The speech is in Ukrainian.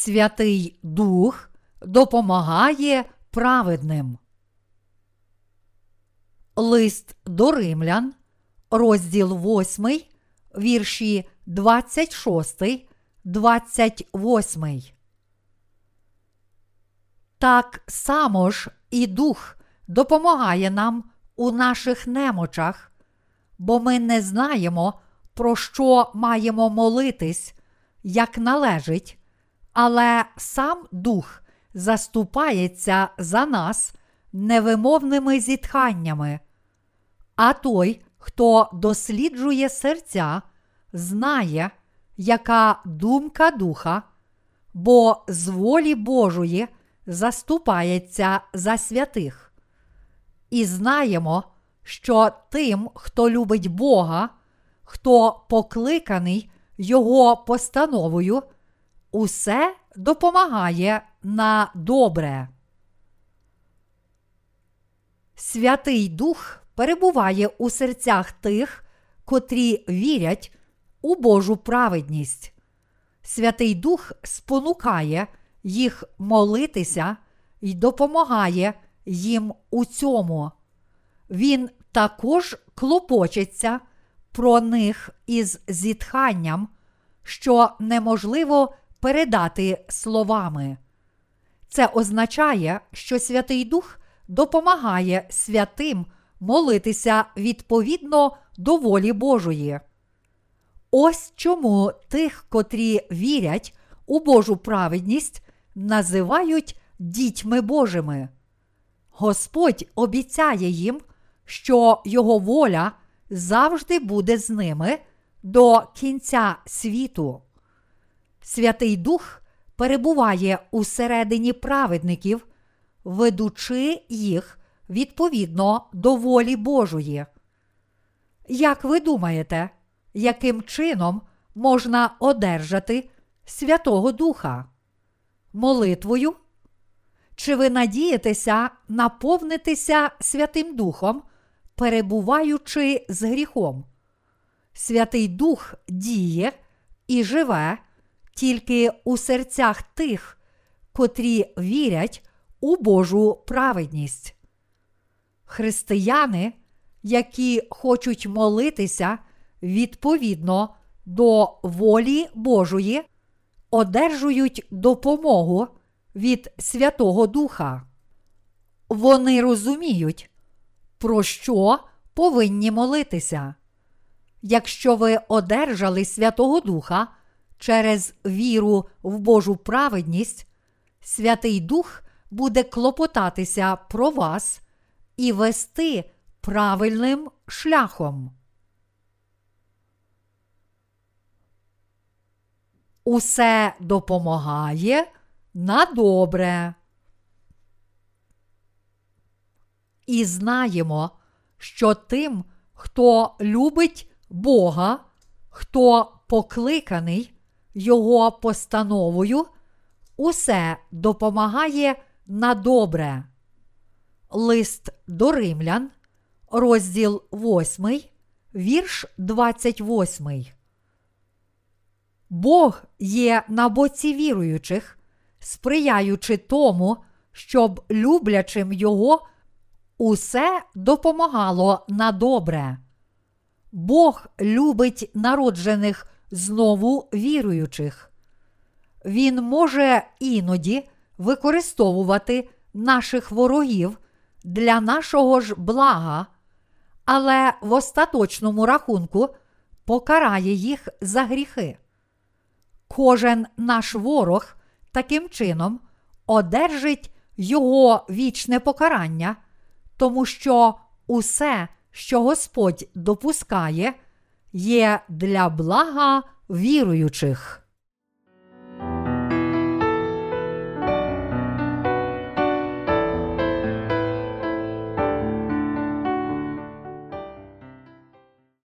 Святий Дух допомагає праведним. Лист до римлян, розділ 8, вірші 26, 28. Так само ж і Дух допомагає нам у наших немочах, бо ми не знаємо, про що маємо молитись, як належить, але сам Дух заступається за нас невимовними зітханнями. А той, хто досліджує серця, знає, яка думка духа, бо з волі Божої заступається за святих. І знаємо, що тим, хто любить Бога, хто покликаний Його постановою, усе допомагає на добре. Святий Дух перебуває у серцях тих, котрі вірять у Божу праведність. Святий Дух спонукає їх молитися і допомагає їм у цьому. Він також клопочеться про них із зітханням, що неможливо передати словами. Це означає, що Святий Дух допомагає святим молитися відповідно до волі Божої. Ось чому тих, котрі вірять у Божу праведність, називають дітьми Божими. Господь обіцяє їм, що Його воля завжди буде з ними до кінця світу. Святий Дух перебуває усередині праведників, ведучи їх відповідно до волі Божої. Як ви думаєте, яким чином можна одержати Святого Духа? Молитвою? Чи ви надієтеся наповнитися Святим Духом, перебуваючи з гріхом? Святий Дух діє і живе тільки у серцях тих, котрі вірять у Божу праведність. Християни, які хочуть молитися відповідно до волі Божої, одержують допомогу від Святого Духа. Вони розуміють, про що повинні молитися. Якщо ви одержали Святого Духа через віру в Божу праведність, Святий Дух буде клопотатися про вас і вести правильним шляхом. Усе допомагає на добре. І знаємо, що тим, хто любить Бога, хто покликаний Його постановою, усе допомагає на добре. Лист до римлян, розділ 8, вірш 28. Бог є на боці віруючих, сприяючи тому, щоб люблячим Його усе допомагало на добре. Бог любить народжених знову віруючих. Він може іноді використовувати наших ворогів для нашого ж блага, але в остаточному рахунку покарає їх за гріхи. Кожен наш ворог таким чином одержить його вічне покарання, тому що усе, що Господь допускає, є для блага віруючих.